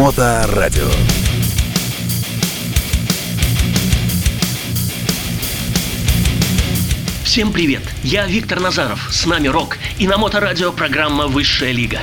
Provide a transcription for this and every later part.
Моторадио. Всем привет! Я Виктор Назаров, с нами Рок, и на Моторадио программа «Высшая лига».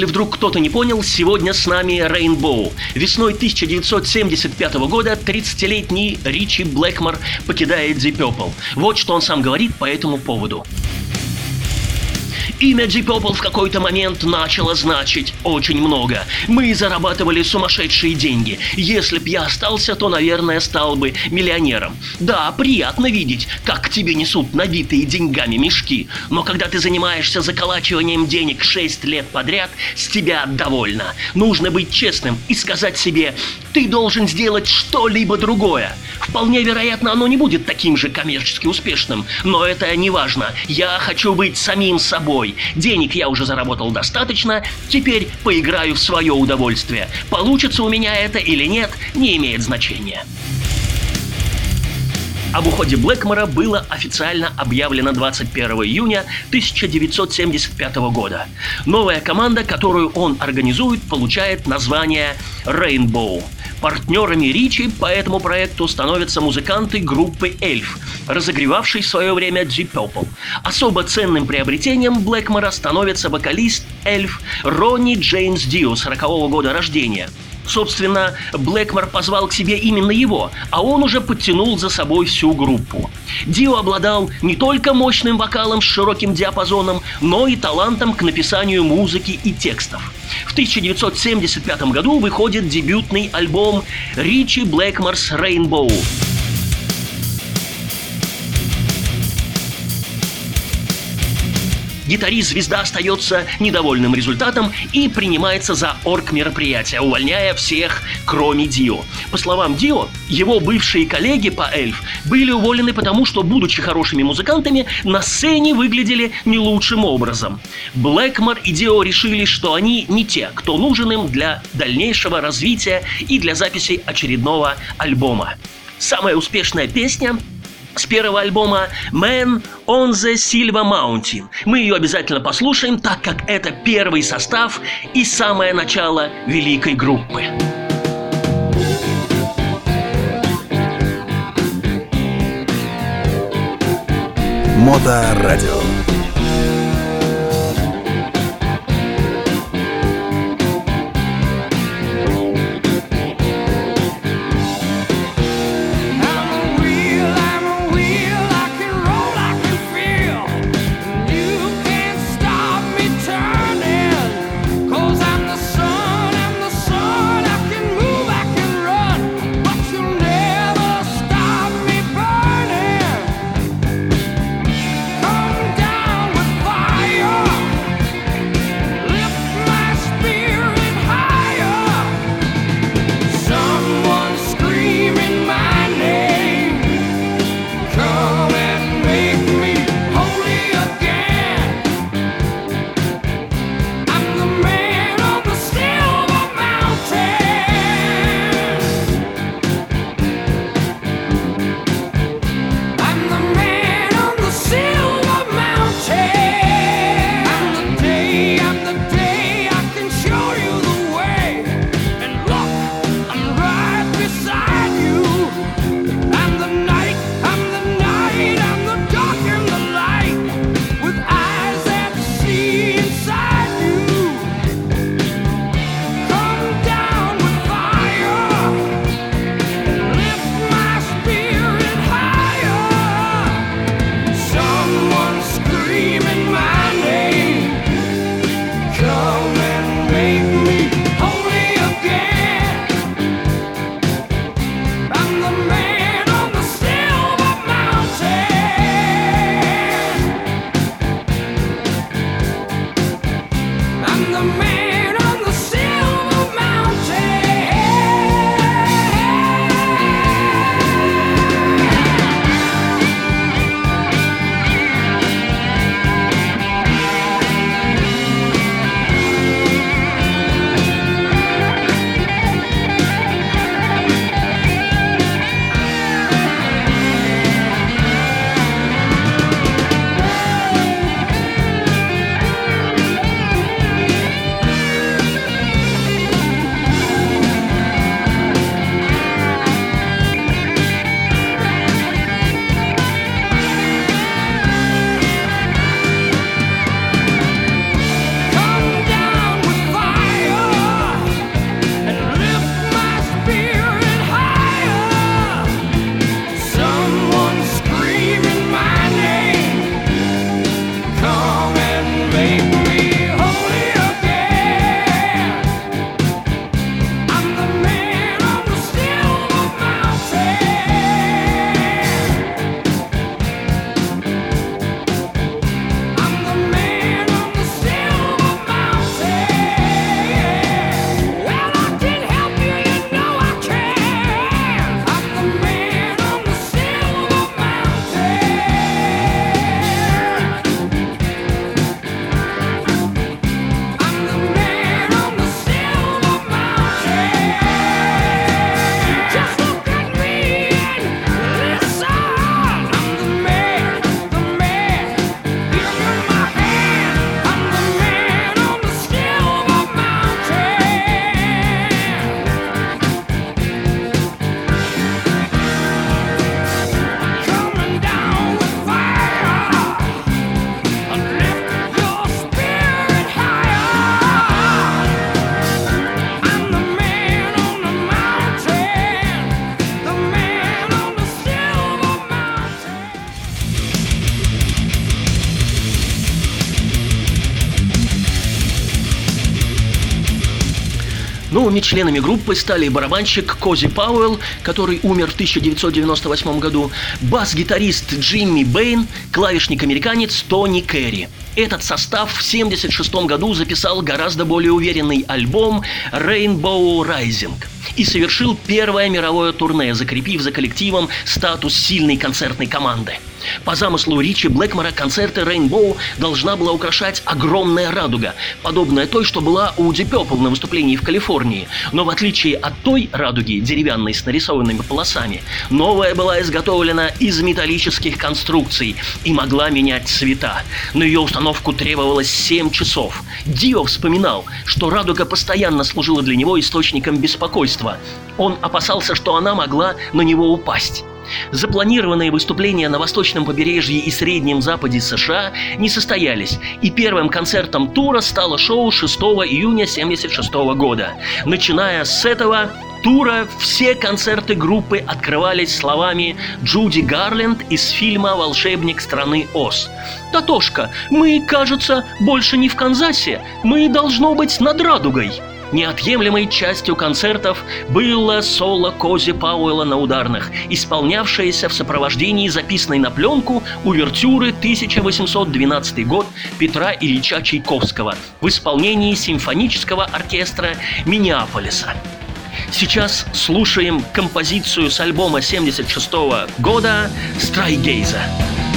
Если вдруг кто-то не понял, сегодня с нами Рейнбоу. Весной 1975 года 30-летний Ричи Блэкмор покидает Deep Purple. Вот что он сам говорит по этому поводу. Имя Purple в какой-то момент начало значить очень много. Мы зарабатывали сумасшедшие деньги. Если б я остался, то, наверное, стал бы миллионером. Да, приятно видеть, как к тебе несут набитые деньгами мешки. Но когда ты занимаешься заколачиванием денег 6 лет подряд, с тебя довольно. Нужно быть честным и сказать себе, ты должен сделать что-либо другое. Вполне вероятно, оно не будет таким же коммерчески успешным, но это не важно. Я хочу быть самим собой. Денег я уже заработал достаточно, теперь поиграю в свое удовольствие. Получится у меня это или нет, не имеет значения. Об уходе Блэкмора было официально объявлено 21 июня 1975 года. Новая команда, которую он организует, получает название Rainbow. Партнерами Ричи по этому проекту становятся музыканты группы Эльф, разогревавшей в свое время Deep Purple. Особо ценным приобретением Блэкмора становится вокалист Эльф Ронни Джеймс Дио 40 -го года рождения – Собственно, Блэкмор позвал к себе именно его, а он уже подтянул за собой всю группу. Дио обладал не только мощным вокалом с широким диапазоном, но и талантом к написанию музыки и текстов. В 1975 году выходит дебютный альбом Ричи Блэкморс «Rainbow». Гитарист-звезда остается недовольным результатом и принимается за орг мероприятия, увольняя всех, кроме Дио. По словам Дио, его бывшие коллеги по Эльф были уволены потому, что, будучи хорошими музыкантами, на сцене выглядели не лучшим образом. Блэкмор и Дио решили, что они не те, кто нужен им для дальнейшего развития и для записи очередного альбома. Самая успешная песня с первого альбома Man on the Silva Mountain. Мы ее обязательно послушаем, так как это первый состав и самое начало великой группы. Моторадио. Новыми членами группы стали барабанщик Кози Пауэлл, который умер в 1998 году, бас-гитарист Джимми Бэйн, клавишник-американец Тони Керри. Этот состав в 1976 году записал гораздо более уверенный альбом Rainbow Rising и совершил первое мировое турне, закрепив за коллективом статус сильной концертной команды – по замыслу Ричи Блэкмора концерты Rainbow должна была украшать огромная радуга, подобная той, что была у Deep Purple на выступлении в Калифорнии. Но в отличие от той радуги, деревянной с нарисованными полосами, новая была изготовлена из металлических конструкций и могла менять цвета. На ее установку требовалось 7 часов. Дио вспоминал, что радуга постоянно служила для него источником беспокойства. Он опасался, что она могла на него упасть. Запланированные выступления на восточном побережье и среднем западе США не состоялись, и первым концертом тура стало шоу 6 июня 1976 года. Начиная с этого тура все концерты группы открывались словами Джуди Гарленд из фильма «Волшебник страны Оз». «Татошка, мы, кажется, больше не в Канзасе, мы должно быть над радугой». Неотъемлемой частью концертов было соло Кози Пауэлла на ударных, исполнявшееся в сопровождении записанной на пленку увертюры 1812 год Петра Ильича Чайковского в исполнении симфонического оркестра Миннеаполиса. Сейчас слушаем композицию с альбома 76 года «Страйгейза». There's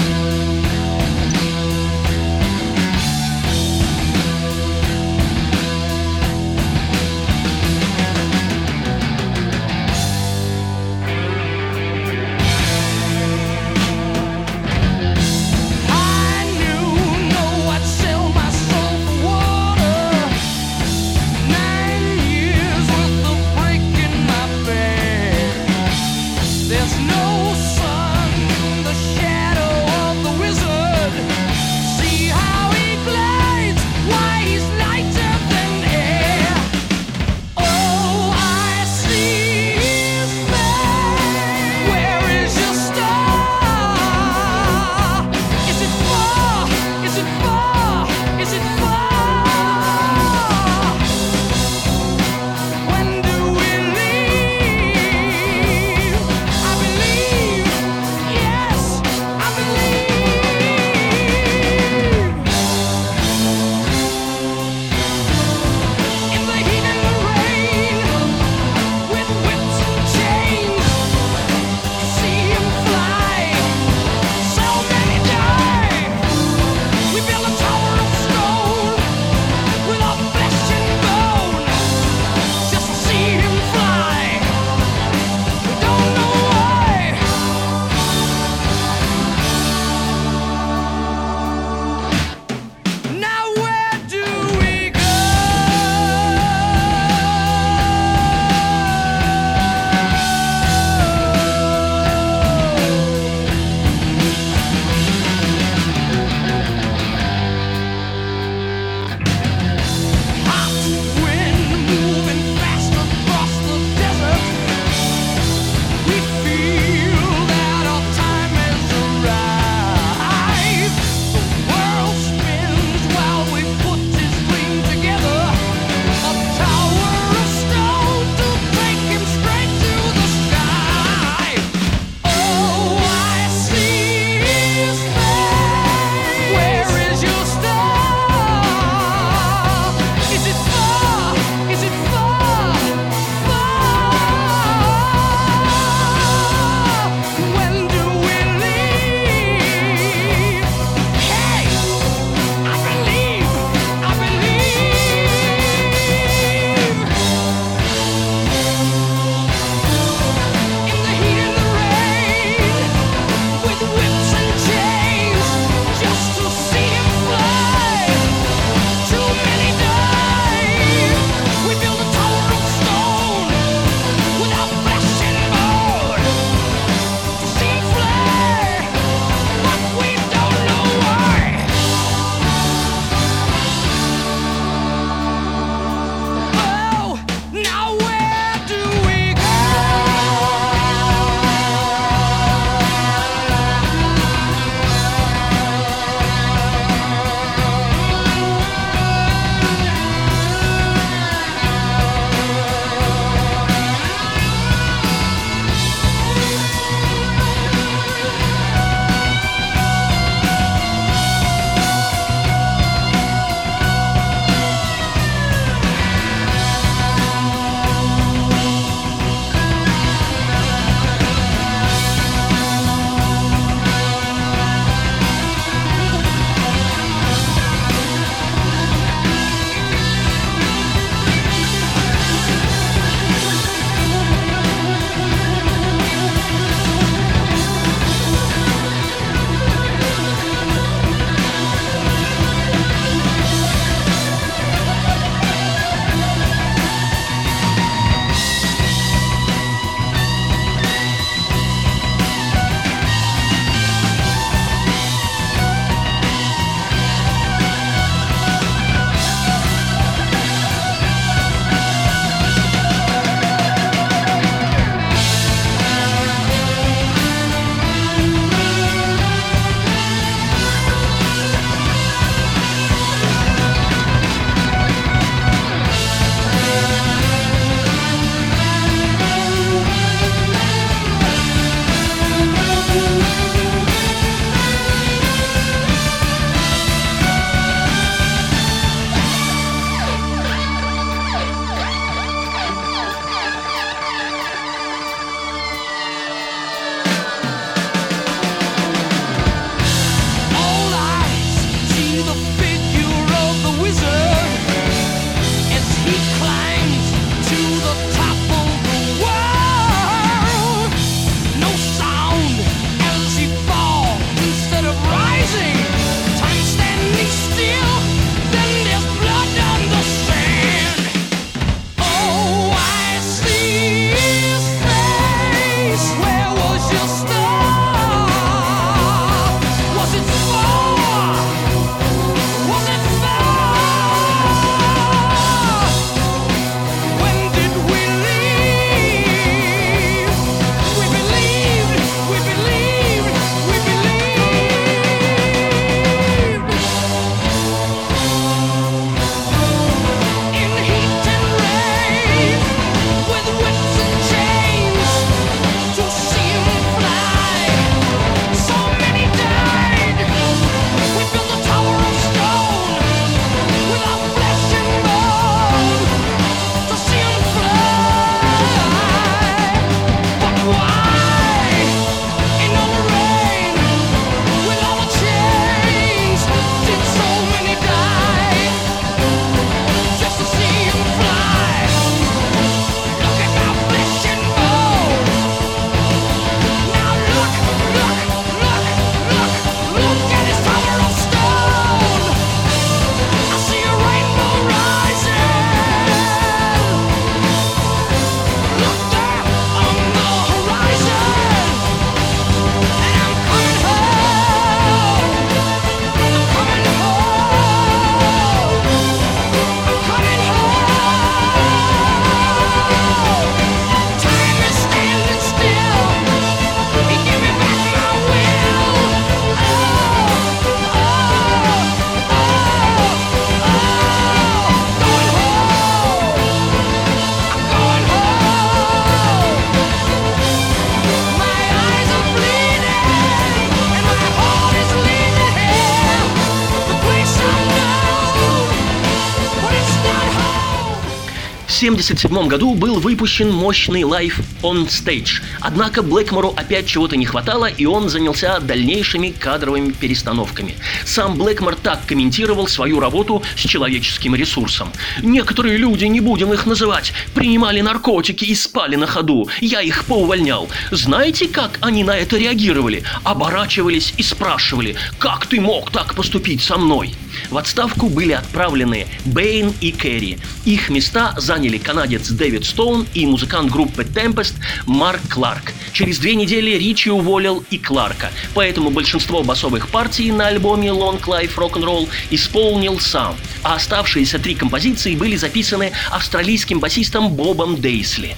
1977 году был выпущен мощный Live on Stage. Однако Блэкмору опять чего-то не хватало, и он занялся дальнейшими кадровыми перестановками. Сам Блэкмор так комментировал свою работу с человеческим ресурсом. «Некоторые люди, не будем их называть, принимали наркотики и спали на ходу. Я их поувольнял. Знаете, как они на это реагировали? Оборачивались и спрашивали, как ты мог так поступить со мной?» В отставку были отправлены Бэйн и Керри. Их места заняли канадец Дэвид Стоун и музыкант группы Tempest Марк Кларк. Через две недели Ричи уволил и Кларка, поэтому большинство басовых партий на альбоме Long Life Rock'n'Roll исполнил сам, а оставшиеся три композиции были записаны австралийским басистом Бобом Дейсли.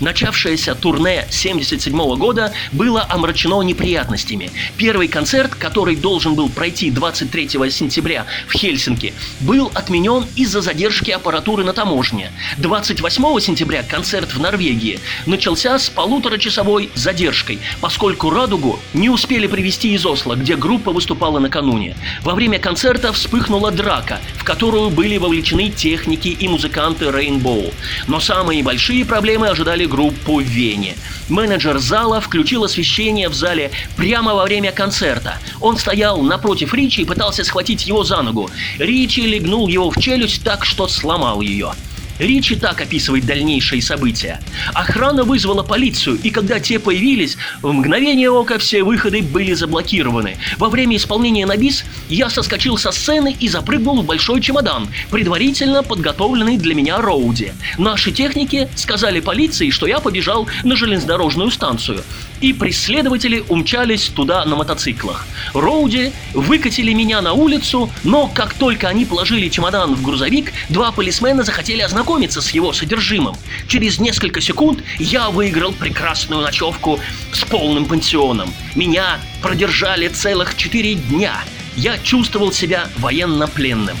Начавшееся турне 1977 года было омрачено неприятностями. Первый концерт, который должен был пройти 23 сентября в Хельсинки, был отменен из-за задержки аппаратуры на таможне. 28 сентября концерт в Норвегии начался с полуторачасовой задержкой, поскольку «Радугу» не успели привезти из Осло, где группа выступала накануне. Во время концерта вспыхнула драка, в которую были вовлечены техники и музыканты Rainbow. Но самые большие проблемы ожидали группу в Вене. Менеджер зала включил освещение в зале прямо во время концерта. Он стоял напротив Ричи и пытался схватить его за ногу. Ричи легнул его в челюсть так, что сломал ее. Ричи так описывает дальнейшие события. Охрана вызвала полицию, и когда те появились, в мгновение ока все выходы были заблокированы. Во время исполнения на бис я соскочил со сцены и запрыгнул в большой чемодан, предварительно подготовленный для меня Роуди. Наши техники сказали полиции, что я побежал на железнодорожную станцию и преследователи умчались туда на мотоциклах. Роуди выкатили меня на улицу, но как только они положили чемодан в грузовик, два полисмена захотели ознакомиться с его содержимым. Через несколько секунд я выиграл прекрасную ночевку с полным пансионом. Меня продержали целых четыре дня. Я чувствовал себя военно-пленным.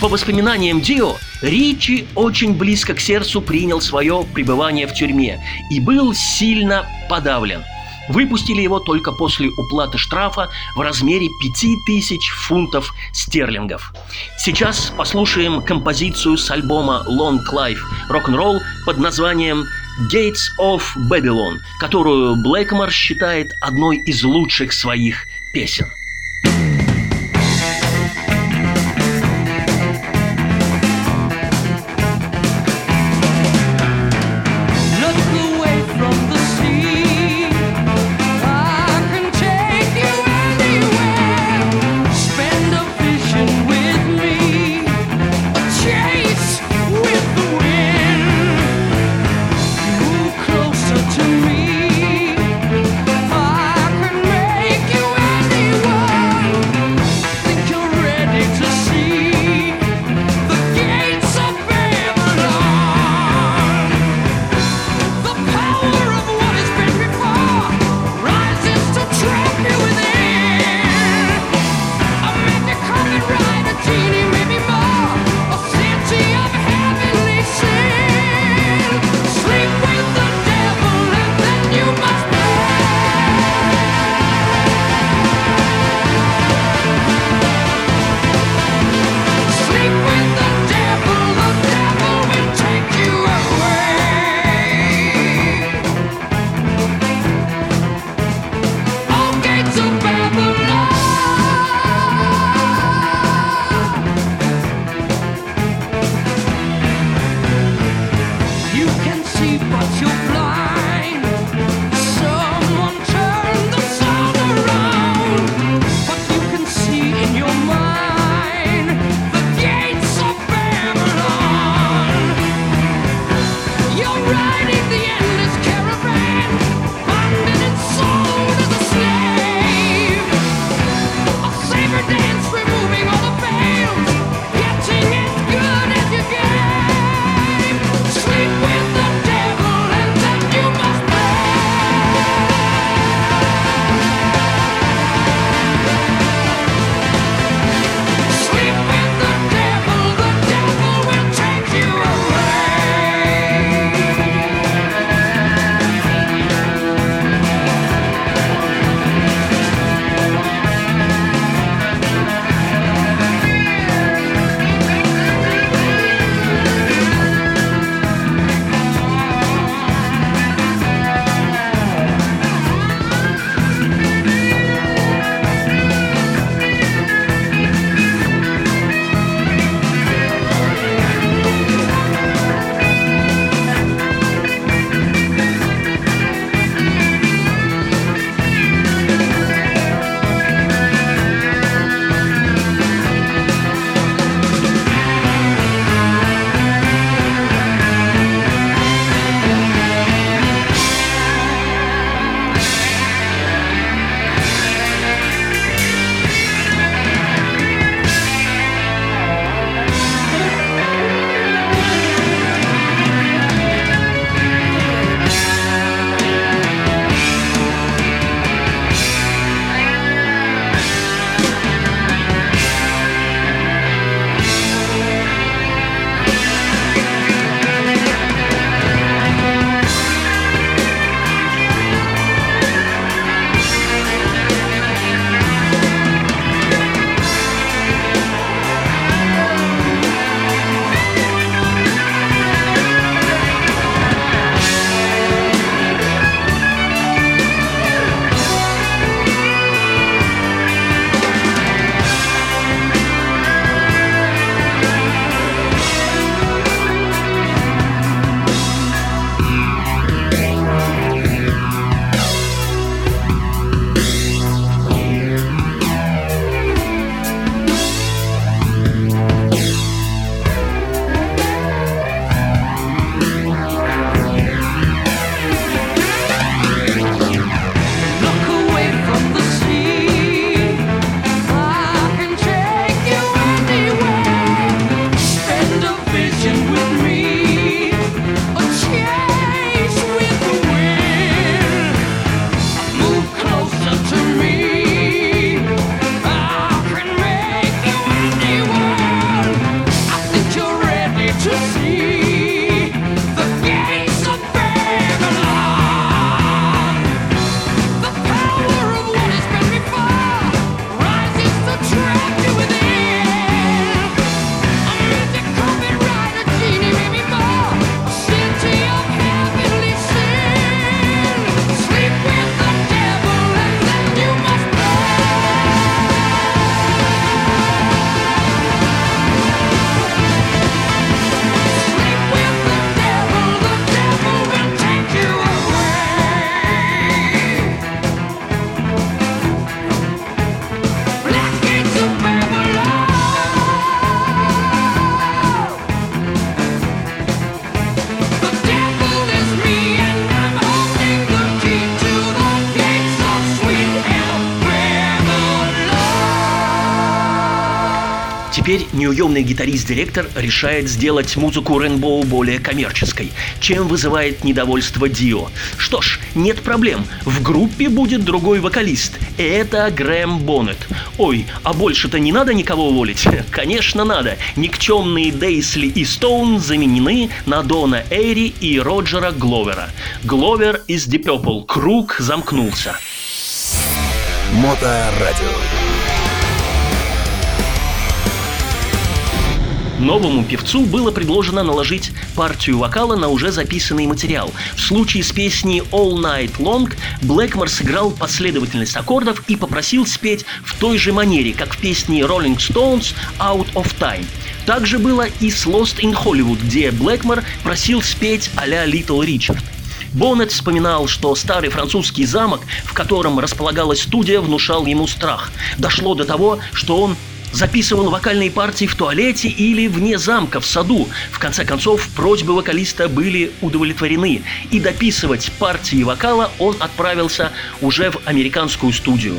По воспоминаниям Дио, Ричи очень близко к сердцу принял свое пребывание в тюрьме и был сильно подавлен. Выпустили его только после уплаты штрафа в размере 5000 фунтов стерлингов. Сейчас послушаем композицию с альбома Long Life Rock'n'Roll под названием Gates of Babylon, которую Блэкмор считает одной из лучших своих песен. Теперь неуемный гитарист-директор решает сделать музыку Рейнбоу более коммерческой, чем вызывает недовольство Дио. Что ж, нет проблем, в группе будет другой вокалист, это Грэм Боннет. Ой, а больше-то не надо никого уволить? Конечно надо. Никчемные Дейсли и Стоун заменены на Дона Эйри и Роджера Гловера. Гловер из Deep Purple. Круг замкнулся. Моторадио. Новому певцу было предложено наложить партию вокала на уже записанный материал. В случае с песней All Night Long Блэкмор сыграл последовательность аккордов и попросил спеть в той же манере, как в песне Rolling Stones Out of Time. Также было и с Lost in Hollywood, где Блэкмор просил спеть а-ля Little Richard. Боннет вспоминал, что старый французский замок, в котором располагалась студия, внушал ему страх. Дошло до того, что он записывал вокальные партии в туалете или вне замка, в саду. В конце концов, просьбы вокалиста были удовлетворены, и дописывать партии вокала он отправился уже в американскую студию.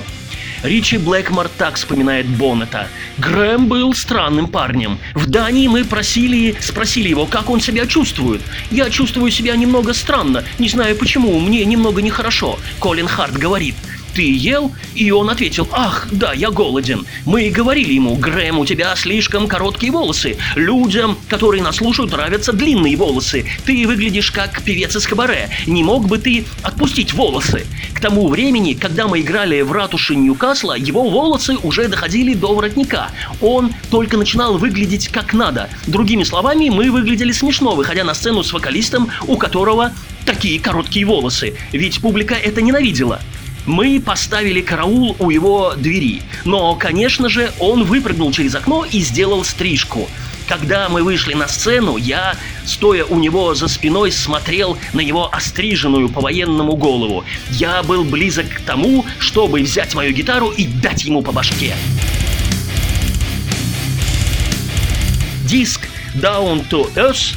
Ричи Блэкмор так вспоминает Боннета. Грэм был странным парнем. В Дании мы просили, спросили его, как он себя чувствует. Я чувствую себя немного странно, не знаю почему, мне немного нехорошо. Колин Харт говорит ты ел?» И он ответил, «Ах, да, я голоден». Мы говорили ему, «Грэм, у тебя слишком короткие волосы. Людям, которые нас слушают, нравятся длинные волосы. Ты выглядишь как певец из кабаре. Не мог бы ты отпустить волосы?» К тому времени, когда мы играли в ратуше Ньюкасла, его волосы уже доходили до воротника. Он только начинал выглядеть как надо. Другими словами, мы выглядели смешно, выходя на сцену с вокалистом, у которого такие короткие волосы. Ведь публика это ненавидела. Мы поставили караул у его двери, но, конечно же, он выпрыгнул через окно и сделал стрижку. Когда мы вышли на сцену, я, стоя у него за спиной, смотрел на его остриженную по-военному голову. Я был близок к тому, чтобы взять мою гитару и дать ему по башке. Диск Down to Earth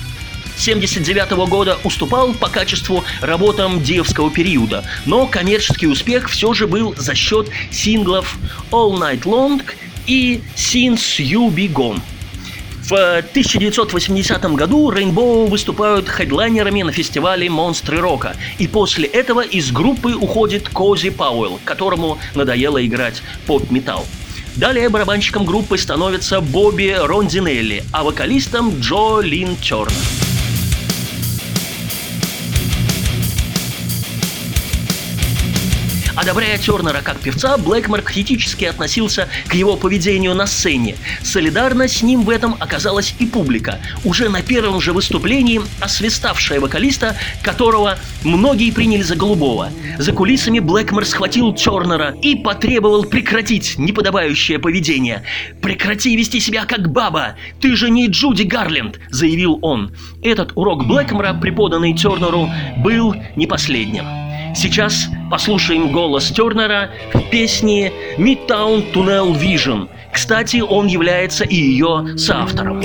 1979 года уступал по качеству работам диевского периода, но коммерческий успех все же был за счет синглов All Night Long и Since You Be Gone. В 1980 году Rainbow выступают хедлайнерами на фестивале «Монстры рока», и после этого из группы уходит Кози Пауэлл, которому надоело играть поп-металл. Далее барабанщиком группы становится Бобби Рондинелли, а вокалистом Джо Лин Тернер. Одобряя Тернера как певца, Блэкмор критически относился к его поведению на сцене. Солидарно с ним в этом оказалась и публика, уже на первом же выступлении освиставшая вокалиста, которого многие приняли за голубого. За кулисами Блэкмор схватил Тернера и потребовал прекратить неподобающее поведение. «Прекрати вести себя как баба! Ты же не Джуди Гарленд!» – заявил он. Этот урок Блэкмора, преподанный Тернеру, был не последним. Сейчас послушаем голос Тернера в песне Midtown Tunnel Vision. Кстати, он является и ее соавтором.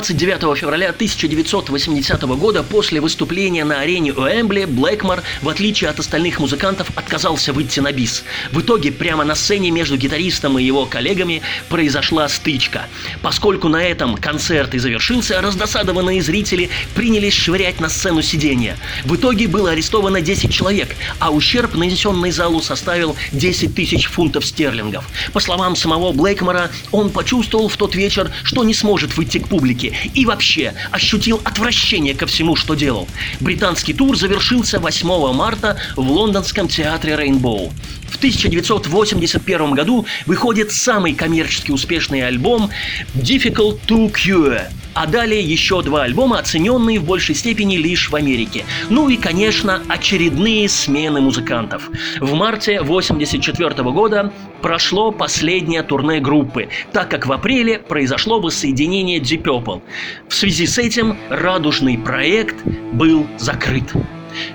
29 февраля 1980 года после выступления на арене Уэмбли Блэкмор, в отличие от остальных музыкантов, отказался выйти на бис. В итоге прямо на сцене между гитаристом и его коллегами произошла стычка. Поскольку на этом концерт и завершился, раздосадованные зрители принялись швырять на сцену сиденья. В итоге было арестовано 10 человек, а ущерб, нанесенный залу, составил 10 тысяч фунтов стерлингов. По словам самого Блэкмора, он почувствовал в тот вечер, что не сможет выйти к публике и вообще ощутил отвращение ко всему, что делал. Британский тур завершился 8 марта в лондонском театре Рейнбоу. В 1981 году выходит самый коммерчески успешный альбом Difficult to Cure, а далее еще два альбома, оцененные в большей степени лишь в Америке. Ну и, конечно, очередные смены музыкантов. В марте 1984 года прошло последнее турне группы, так как в апреле произошло воссоединение Deep Purple. В связи с этим радужный проект был закрыт.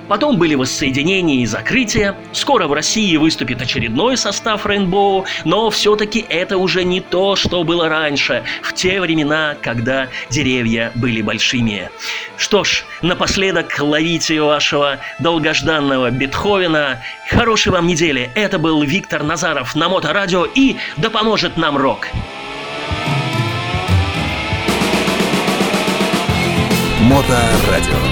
Потом были воссоединения и закрытия. Скоро в России выступит очередной состав Рейнбоу, но все-таки это уже не то, что было раньше, в те времена, когда деревья были большими. Что ж, напоследок ловите вашего долгожданного Бетховена. Хорошей вам недели. Это был Виктор Назаров на Моторадио и да поможет нам рок. Моторадио.